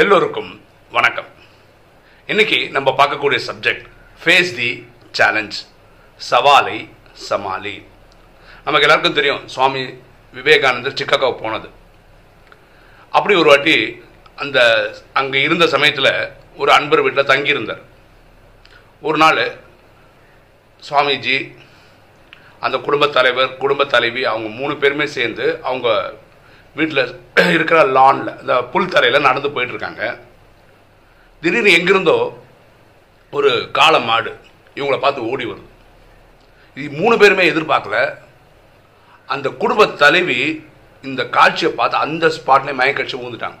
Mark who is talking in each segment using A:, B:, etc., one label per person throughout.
A: எல்லோருக்கும் வணக்கம். இன்னைக்கு நம்ம பார்க்கக்கூடிய சப்ஜெக்ட் ஃபேஸ் தி சேலஞ்ச் சவாலை சமாளி. நமக்கு எல்லாருக்கும் தெரியும் சுவாமி விவேகானந்தர் சிக்காகோ போனது. அப்படி ஒரு வாட்டி அந்த அங்கே இருந்த சமயத்தில் ஒரு அன்பர் வீட்டில் தங்கியிருந்தார். ஒரு நாள் சுவாமிஜி அந்த குடும்பத் தலைவர் குடும்பத் தலைவி அவங்க மூணு பேருமே சேர்ந்து அவங்க வீட்டில் இருக்கிற லானில் இந்த புல் தரையில் நடந்து போயிட்டுருக்காங்க. திடீர்னு எங்கிருந்தோ ஒரு காளை மாடு இவங்கள பார்த்து ஓடி வருது. இது மூணு பேருமே எதிர்பார்க்கல. அந்த குடும்ப தலைவி இந்த காட்சியை பார்த்து அந்த ஸ்பாட்லேயே மயக்கட்சி ஊந்துட்டாங்க.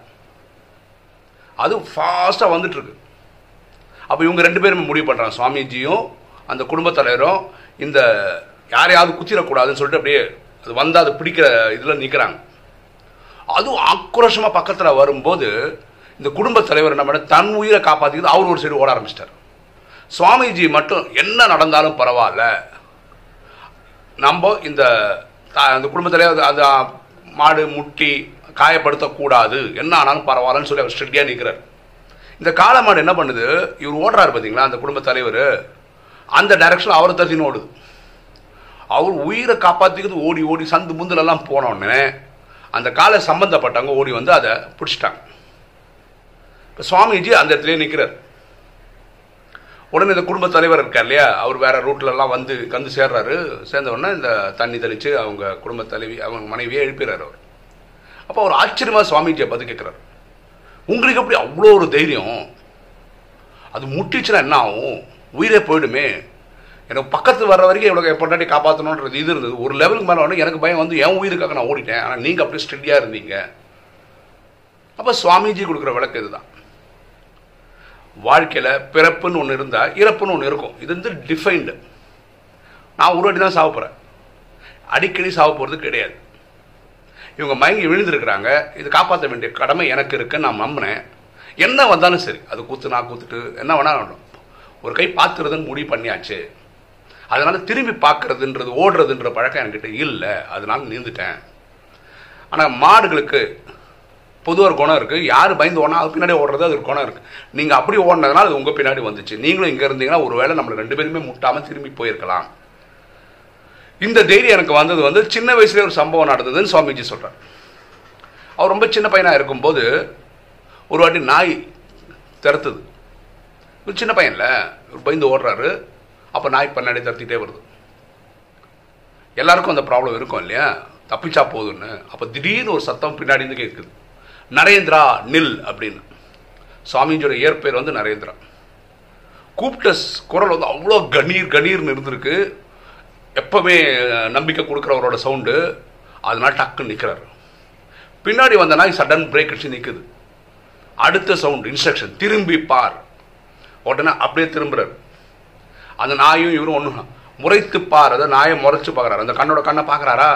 A: அது ஃபாஸ்ட்டாக வந்துட்டுருக்கு. அப்போ இவங்க ரெண்டு பேருமே முடிவு பண்ணுறாங்க சுவாமிஜியும் அந்த குடும்பத் தலைவரும் இந்த யாரையாவது குத்திடக்கூடாதுன்னு சொல்லிட்டு அப்படியே அது வந்து அது பிடிக்கிற இதில் நிற்கிறாங்க அதுவும் ஆக்ரோஷமாக பக்கத்தில் வரும்போது இந்த குடும்பத் தலைவர் என்ன பண்ண தன் உயிரை காப்பாற்றிக்கிறது அவர் ஒரு சைடு ஓட ஆரம்பிச்சிட்டார். சுவாமிஜி மட்டும் என்ன நடந்தாலும் பரவாயில்ல. நம்ம இந்த அந்த குடும்பத் தலைவர் அது மாடு முட்டி காயப்படுத்தக்கூடாது. என்ன ஆனாலும் பரவாயில்லன்னு சொல்லி அவர் ஸ்ட்ரிக்டியாக நிற்கிறார் இந்த காளை மாடு என்ன பண்ணுது? இவர் ஓடுறாரு பார்த்தீங்களா அந்த குடும்பத் தலைவர்? அந்த டைரக்ஷன் அவரை தசின்னு ஓடுது. அவர் உயிரை காப்பாற்றிக்கிறது ஓடி ஓடி சந்து முந்திலெல்லாம் போனோடனே அந்த காலை சம்பந்தப்பட்டவங்க ஓடி வந்து அதை பிடிச்சிட்டாங்க. இப்போ சுவாமிஜி அந்த இடத்துலயே நிற்கிறார் உடனே இந்த குடும்ப தலைவர் இருக்கார் இல்லையா? அவர் வேற ரூட்லலாம் வந்து கந்து சேர்றாரு. சேர்ந்த உடனே இந்த தண்ணி தெளித்து அவங்க குடும்ப தலைவி அவங்க மனைவியை எழுப்பிறாரு அவர். அப்போ அவர் ஆச்சரியமாக சுவாமிஜியை பார்த்து கேட்குறாரு. உங்களுக்கு எப்படி அவ்வளோ ஒரு தைரியம்? அது முட்டிச்சுன்னா என்ன ஆகும்? உயிரே போயிடுமே. எனக்கு பக்கத்து வர்ற வரைக்கும் இவ்வளோ பொண்டாட்டி காப்பாற்றணுன்றது இது இருந்தது. ஒரு லெவலுக்கு மேலே உடனே எனக்கு பயம் வந்து என் உயிருக்காக நான் ஓடிட்டேன். ஆனால் நீங்கள் அப்படியே ஸ்டெடியாக இருந்தீங்க. அப்போ சுவாமிஜி கொடுக்குற விளக்கு இதுதான். வாழ்க்கையில் பிறப்புன்னு ஒன்று இருந்தால் இறப்புன்னு ஒன்று இருக்கும். இது வந்து டிஃபைன்டு நான் ஒரு வாட்டி தான் சாவ போகிறேன் அடிக்கடி சாவ போகிறது கிடையாது. இவங்க மயங்கி விழுந்திருக்கிறாங்க. இது காப்பாற்ற வேண்டிய கடமை எனக்கு இருக்குன்னு நான் நம்பினேன் என்ன வந்தாலும் சரி. அது கூத்து நான் கூத்துட்டு என்ன வேணாலும் ஒரு கை பார்த்துருதுன்னு முடிவு பண்ணியாச்சு. அதனால திரும்பி பார்க்கறதுன்றது ஓடுறதுன்ற பழக்கம் என்கிட்ட இல்லை. அதனால நீந்துட்டேன். ஆனால் மாடுகளுக்கு பொதுவாக ஒரு குணம் இருக்குது யார் பயந்து ஓடனா அது பின்னாடி ஓடுறது அது ஒரு குணம் இருக்குது நீங்கள் அப்படி ஓடினதுனால அது உங்கள் பின்னாடி வந்துச்சு. நீங்களும் இங்கே இருந்தீங்கன்னா ஒருவேளை நம்மளை ரெண்டு பேருமே முட்டாமல் திரும்பி போயிருக்கலாம். இந்த தைரியம் எனக்கு வந்தது வந்து சின்ன வயசுலேயே ஒரு சம்பவம் நடந்ததுன்னு சுவாமிஜி சொல்கிறார் அவர் ரொம்ப சின்ன பையனாக இருக்கும்போது ஒரு வாட்டி நாய் திறத்துது ஒரு சின்ன பையன்ல ஒரு பயந்து ஓடுறாரு. அப்போ நாய் பின்னாடி தத்திட்டே வருது. எல்லாருக்கும் அந்த ப்ராப்ளம் இருக்கும் இல்லையா? தப்பிச்சா போதும்னு. அப்போ திடீர்னு ஒரு சத்தம் பின்னாடி இருந்து கேட்குது நரேந்திரா நில் அப்படின்னு. சுவாமிஜியோட இயற்பெயர் வந்து நரேந்திரா. கூப்பிட்ட குரல் வந்து அவ்வளோ கணீர் கணீர்னு இருந்திருக்கு. எப்பவுமே நம்பிக்கை கொடுக்குறவரோட சவுண்டு அதனால் டக்குன்னு நிற்கிறாரு பின்னாடி வந்த நாய் சடன் பிரேக் அடிச்சு நிற்குது அடுத்த சவுண்டு இன்ஸ்ட்ரக்ஷன் திரும்பி பார். உடனே அப்படியே திரும்புகிறார் அந்த நாயும் இவரும் ஒன்று முறைத்து பார் அதை நாயை முறைச்சு பார்க்குறாரு. அந்த கண்ணோட கண்ணை பார்க்குறாரா?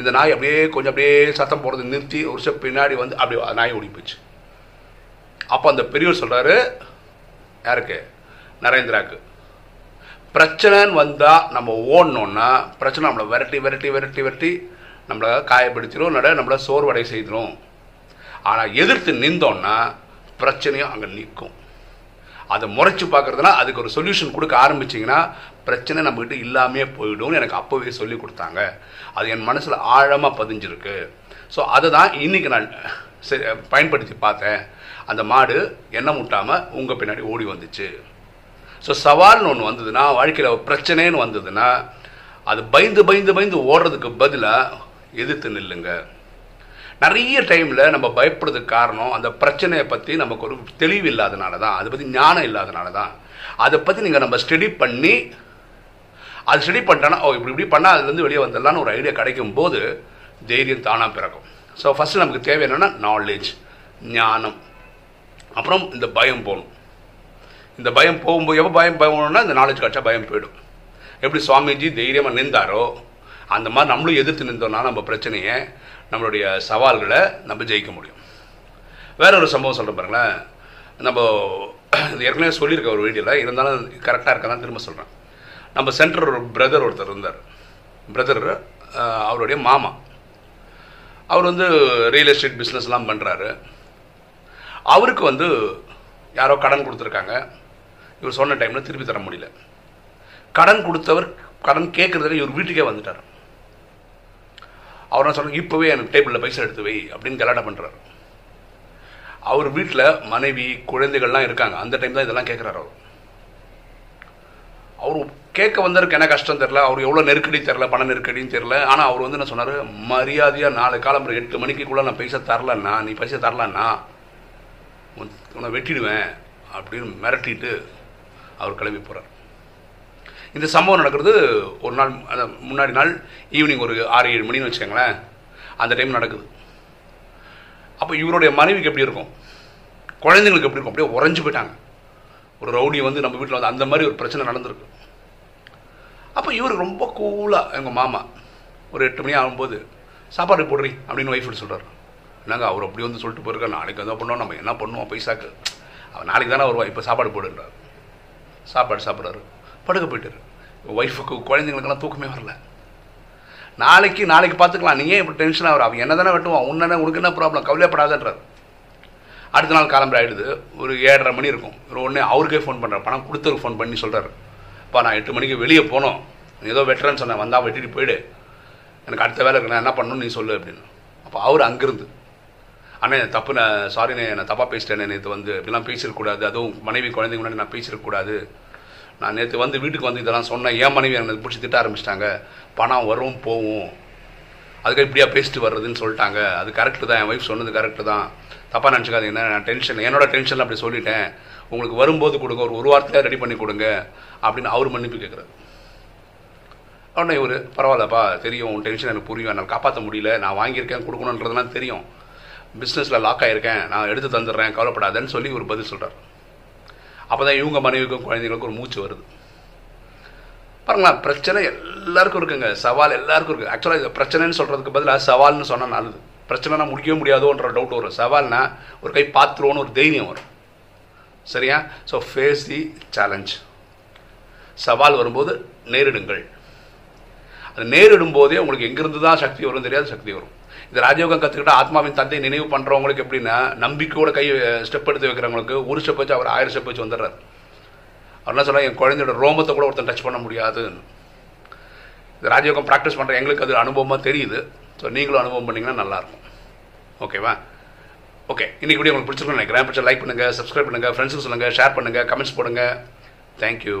A: இந்த நாய் அப்படியே கொஞ்சம் அப்படியே சத்தம் போடுறது நிறுத்தி ஒரு ஸ்டெப் பின்னாடி வந்து அப்படியே அந்த நாய் ஓடி போச்சு. அப்போ அந்த பெரியவர் சொல்கிறாரு யாருக்கு? நரேந்திராக்கு. பிரச்சனைன்னு வந்தால் நம்ம ஓடணுன்னா பிரச்சனை நம்மளை விரட்டி விரட்டி விரட்டி விரட்டி நம்மளை காயப்படுத்திடும் நட நம்மளை சோர்வடை செய்திடும் ஆனால் எதிர்த்து நின்றோன்னா பிரச்சனையும் அங்கே நிற்கும். அதை முறைச்சு பார்க்குறதுனா அதுக்கு ஒரு சொல்யூஷன் கொடுக்க ஆரம்பிச்சிங்கன்னா பிரச்சனை நம்மகிட்ட இல்லாமே போயிடும்னு எனக்கு அப்போவே சொல்லி கொடுத்தாங்க. அது என் மனசில் ஆழமாக பதிஞ்சிருக்கு. ஸோ அதை தான் இன்றைக்கி நான் சரி பயன்படுத்தி பார்த்தேன். அந்த மாடு என்ன முட்டாமல் உங்கள் பின்னாடி ஓடி வந்துச்சு. ஸோ சவால்னு ஒன்று வந்ததுன்னா வாழ்க்கையில் பிரச்சனைன்னு வந்ததுன்னா அது பயந்து பயந்து பயந்து ஓடுறதுக்கு பதிலாக எதிர்த்து நில்லுங்க. நிறைய டைமில் நம்ம பயப்படுறதுக்கு காரணம் அந்த பிரச்சனையை பற்றி நமக்கு ஒரு தெளிவு இல்லாதனால தான். அதை பற்றி ஞானம் இல்லாதனால தான். அதை பற்றி நீங்கள் நம்ம ஸ்டடி பண்ணி அது ஸ்டடி பண்ணிட்டோன்னா ஓ இப்படி இப்படி பண்ணால் அதுலேருந்து வெளியே வந்துடலான்னு ஒரு ஐடியா கிடைக்கும் போது தைரியம் தானாக பிறக்கும். ஸோ ஃபஸ்ட்டு நமக்கு தேவை என்னென்னா நாலேஜ் ஞானம். அப்புறம் இந்த பயம் போகணும். இந்த பயம் போகும்போது எப்போ பயம் போகணும்னா இந்த நாலேஜ் கிடச்சா பயம் போயிடும். எப்படி சுவாமிஜி தைரியமாக நின்றாரோ அந்த மாதிரி நம்மளும் எதிர்த்து நின்றோம்னா நம்ம பிரச்சனையை நம்மளுடைய சவால்களை நம்ம ஜெயிக்க முடியும். வேற ஒரு சம்பவம் சொல்கிறேன் பாருங்களேன். நம்ம ஏற்கனவே சொல்லியிருக்க ஒரு வீடியோவில் இருந்தாலும் கரெக்டாக இருக்கதான் திரும்ப சொல்கிறேன் நம்ம சென்டர் ஒரு பிரதர் ஒருத்தர் இருந்தார். பிரதர் அவருடைய மாமா. அவர் வந்து ரியல் எஸ்டேட் பிஸ்னஸ்லாம் பண்ணுறாரு அவருக்கு வந்து யாரோ கடன் கொடுத்துருக்காங்க. இவர் சொன்ன டைமில் திருப்பி தர முடியல. கடன் கொடுத்தவர் கடன் கேட்குறதுல இவர் வீட்டுக்கே வந்துட்டார். அவர் என்ன சொன்னார் இப்போவே எனக்கு டேபிளில் பைசா எடுத்து வை அப்படின்னு கலாட்டம் பண்ணுறாரு அவர் வீட்டில் மனைவி குழந்தைகள்லாம் இருக்காங்க. அந்த டைம் தான் இதெல்லாம் கேட்குறாரு அவர். அவர் கேட்க வந்தவருக்கு என்ன கஷ்டம் தெரில அவர் எவ்வளோ நெருக்கடி தெரில பண நெருக்கடின்னு தெரில ஆனால் அவர் வந்து என்ன சொன்னார் மரியாதையாக நாலு காலம் எட்டு மணிக்குள்ளே நான் பைசா தரலண்ணா நீ பைசா தரலண்ணா. உன்னை வெட்டிடுவேன் அப்படின்னு மிரட்டிட்டு அவர் கிளம்பி போகிறார் இந்த சம்பவம் நடக்கிறது ஒரு நாள் முன்னாடி நாள் ஈவினிங் ஒரு ஆறு ஏழு மணின்னு வச்சுக்கோங்களேன். அந்த டைம் நடக்குது. அப்போ இவருடைய மனைவிக்கு எப்படி இருக்கும்? குழந்தைங்களுக்கு எப்படி இருக்கும்? அப்படியே உறைஞ்சு போயிட்டாங்க. ஒரு ரவுடி வந்து நம்ம வீட்டில் வந்து அந்த மாதிரி ஒரு பிரச்சனை நடந்திருக்கு. அப்போ இவர் ரொம்ப கூலாக எங்கள் மாமா ஒரு எட்டு மணி ஆகும்போது சாப்பாடு போடுறி அப்படின்னு ஒய்ஃப் சொல்கிறார் என்னங்க அவர் அப்படி வந்து சொல்லிட்டு போயிருக்கார் நாளைக்கு எதாவது பண்ணோம் நம்ம என்ன பண்ணுவோம் பைசாக்கு? அவர் நாளைக்கு தானே வருவா இப்போ சாப்பாடு போடுன்றார். சாப்பாடு சாப்பிட்றாரு. படுக்க போயிட்டார் ஒய்ஃபுக்கு குழந்தைங்களுக்கெல்லாம் தூக்கமே வரல. நாளைக்கு நாளைக்கு பார்த்துக்கலாம். நீ ஏன் இப்போ டென்ஷன் ஆகிற? அவன் என்ன தானே வெட்டுவான்? உன்ன உனக்கு என்ன ப்ராப்ளம் கவலைப்படாதன்றார் அடுத்த நாள் காலம்பரை ஆகிடுது ஒரு ஏழரை மணி இருக்கும். ஒரு ஒன்று அவருக்கே ஃபோன் பண்ணுறாரு பணம் கொடுத்தவருக்கு ஃபோன் பண்ணி சொல்கிறாரு அப்பா நான் எட்டு மணிக்கு வெளியே போனோம். நீ ஏதோ வெட்டுறேன்னு சொன்னேன். வந்தால் வெட்டிட்டு போயிடு. எனக்கு அடுத்த வேலை இருக்கு. நான் என்ன பண்ணணும்னு நீ சொல்லு அப்படின்னு. அப்போ அவர் அங்கேருந்து அண்ணே தப்பு. நான் சாரிண்ணே நான் தப்பாக பேசிட்டேனே. நேற்று வந்து இப்படிலாம் பேசிடக்கூடாது. அதுவும் மனைவி குழந்தைங்க முன்னாடி நான் பேசிடக்கூடாது. நான் நேற்று வந்து வீட்டுக்கு வந்து இதெல்லாம் சொன்னேன். ஏன் மனைவி எனக்கு பிடிச்சி திட்ட ஆரம்பிச்சிட்டாங்க. பணம் வரும் போகும் அதுக்கு இப்படியா பேசிட்டு வர்றதுன்னு சொல்லிட்டாங்க. அது கரெக்டு தான். என் ஒய்ஃப் சொன்னது கரெக்டு தான். தப்பாக நினச்சிக்காதீங்க. நான் டென்ஷன் என்னோட டென்ஷன் அப்படி சொல்லிட்டேன். உங்களுக்கு வரும்போது கொடுங்க. ஒரு ஒரு வாரத்தில் ரெடி பண்ணி கொடுங்க. அப்படின்னு அவர் மன்னிப்பு கேட்குறாரு உடனே இவர் பரவாயில்லப்பா தெரியும். உன் டென்ஷன் எனக்கு புரியும். என்னால் காப்பாற்ற முடியல. நான் வாங்கியிருக்கேன் கொடுக்கணுன்றதுலாம் தெரியும். பிஸ்னஸில் லாக் ஆகியிருக்கேன் நான் எடுத்து தந்துடுறேன். கவலைப்படாதேன்னு சொல்லி ஒரு பதில் சொல்கிறார் அப்போ தான் இவங்க மனைவிக்கும் குழந்தைங்களுக்கும் ஒரு மூச்சு வருது. பாருங்களா பிரச்சனை எல்லாருக்கும் இருக்குங்க. சவால் எல்லாருக்கும் இருக்குது ஆக்சுவலாக இது பிரச்சனைன்னு சொல்கிறதுக்கு பதிலாக சவால்னு சொன்னால் நல்லது. பிரச்சனைனா முடிக்கவே முடியாதோன்ற டவுட் வரும். சவால்னா ஒரு கை பார்த்துருவோன்னு ஒரு தைரியம் வரும். சரியா? ஸோ ஃபேஸ் தி சேலஞ்ச் சவால் வரும்போது நேரிடுங்கள். அது நேரிடும் போதே உங்களுக்கு எங்கிருந்து தான் சக்தி வரும் தெரியாது சக்தி வரும். இந்த ராஜயோகம் கற்றுக்கிட்ட ஆத்மாவின் தந்தை நினைவு பண்ணுறவங்களுக்கு எப்படின்னா நம்பிக்கையோட கை ஸ்டெப் எடுத்து வைக்கிறவங்களுக்கு ஒரு ஸ்டெப் வச்சு அவர் ஆயிரம் ஸ்டெப் வச்சு வந்துடுறாரு. அவர் என்ன சொல்ல என் குழந்தையோட ரோமத்தை கூட ஒருத்தன் டச் பண்ண முடியாது. இந்த ராஜயோகம் ப்ராக்டிஸ் பண்ணுற எங்களுக்கு அது அனுபவமாக தெரியுது. ஸோ நீங்களும் அனுபவம் பண்ணிங்கன்னா நல்லாயிருக்கும். ஓகேவா ஓகே இன்னைக்கு வீடியோ உங்களுக்கு பிடிச்சிருக்குன்னு நினைக்கிறேன். பிடிச்ச லைக் பண்ணுங்கள் சப்ஸ்கிரைப் பண்ணுங்கள் ஃப்ரெண்ட்ஸுக்கு சொல்லுங்கள் ஷேர் பண்ணுங்கள் கமெண்ட்ஸ் போடுங்க. தேங்க்யூ